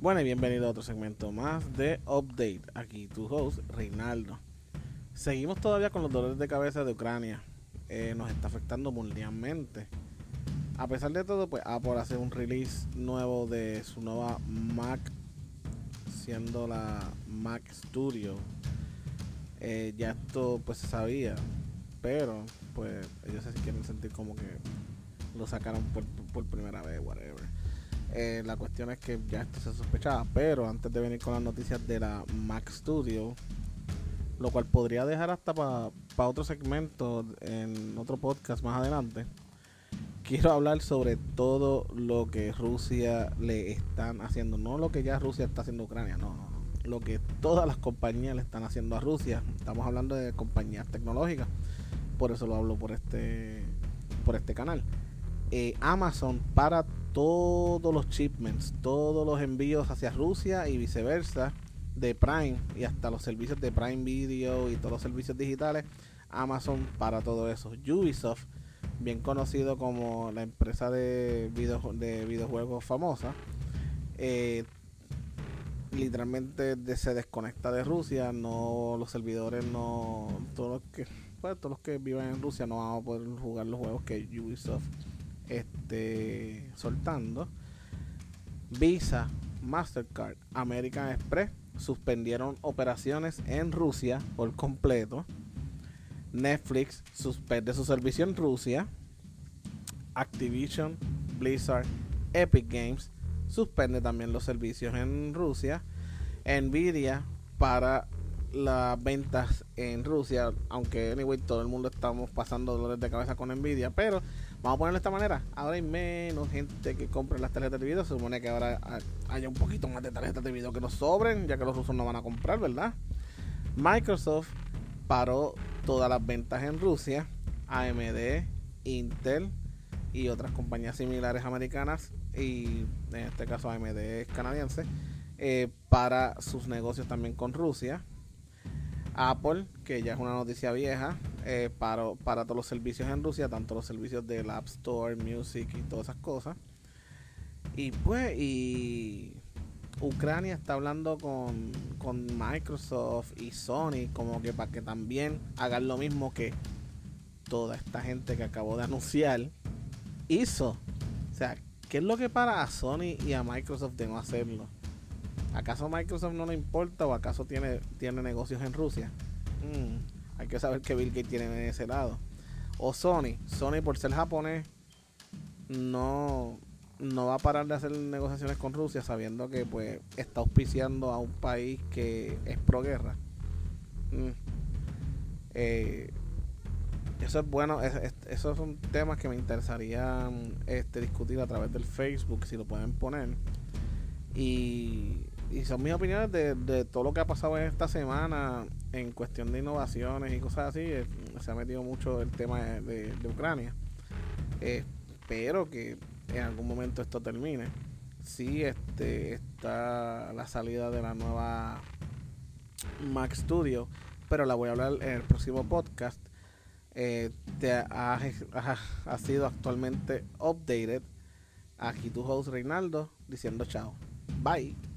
Bueno, y bienvenido a otro segmento más de Update. Aquí tu host, Reinaldo. Seguimos todavía con los dolores de cabeza de Ucrania. Eh, nos está afectando mundialmente. A pesar de todo, pues Apple hace un release nuevo de su nueva Mac, siendo la Mac Studio. Eh, ya esto pues se sabía, pero pues ellos se quieren sentir como que lo sacaron por, por primera vez, whatever. Eh, la cuestión es que ya esto se sospechaba, pero antes de venir con las noticias de la Mac Studio, lo cual podría dejar hasta para otro segmento en otro podcast más adelante, quiero hablar sobre todo lo que Rusia le están haciendo, no lo que ya Rusia está haciendo a Ucrania, no, no, no, lo que todas las compañías le están haciendo a Rusia. Estamos hablando de compañías tecnológicas, por eso lo hablo por este por este canal. Eh, Amazon para todos los shipments, todos los envíos hacia Rusia y viceversa de Prime y hasta los servicios de Prime Video y todos los servicios digitales, Amazon para todo eso. Ubisoft, bien conocido como la empresa de, de videojuegos famosa, eh, literalmente se desconecta de Rusia, no los servidores no todos los que pues, todos los que viven en Rusia no van a poder jugar los juegos que Ubisoft este, soltando. Visa, Mastercard, American Express suspendieron operaciones en Rusia por completo. Netflix suspende su servicio en Rusia. Activision, Blizzard, Epic Games suspende también los servicios en Rusia. Nvidia para las ventas en Rusia, aunque anyway todo el mundo estamos pasando dolores de cabeza con Nvidia, pero Vamos a ponerlo de esta manera. Ahora hay menos gente que compre las tarjetas de video. Se supone que ahora haya un poquito más de tarjetas de video que nos sobren, ya que los rusos no van a comprar, ¿verdad? Microsoft paró todas las ventas en Rusia. AMD, Intel y otras compañías similares americanas, y en este caso AMD es canadiense, eh, para sus negocios también con Rusia. Apple, que ya es una noticia vieja, eh, para, para todos los servicios en Rusia, tanto los servicios del App Store, Music y todas esas cosas. Y pues, y Ucrania está hablando con, con Microsoft y Sony, como que para que también hagan lo mismo que toda esta gente que acabo de anunciar hizo. O sea, ¿qué es lo que para a Sony y a Microsoft de no hacerlo? ¿Acaso Microsoft no le importa o acaso tiene, tiene negocios en Rusia? Mm, hay que saber qué Bill Gates tiene en ese lado. O Sony. Sony por ser japonés no, no va a parar de hacer negociaciones con Rusia sabiendo que pues está auspiciando a un país que es pro guerra. Mm. Eh, eso es bueno, esos son temas que me interesaría este, discutir a través del Facebook, si lo pueden poner. Y y son mis opiniones de, todo lo que ha pasado en esta semana en cuestión de innovaciones y cosas así. Eh, se ha metido mucho el tema de, Ucrania. espero que en algún momento esto termine. Sí, este, está la salida de la nueva Mac Studio, pero la voy a hablar en el próximo podcast. Eh, te ha, ha sido actualmente updated. Aquí tu host Reinaldo diciendo chao. Bye.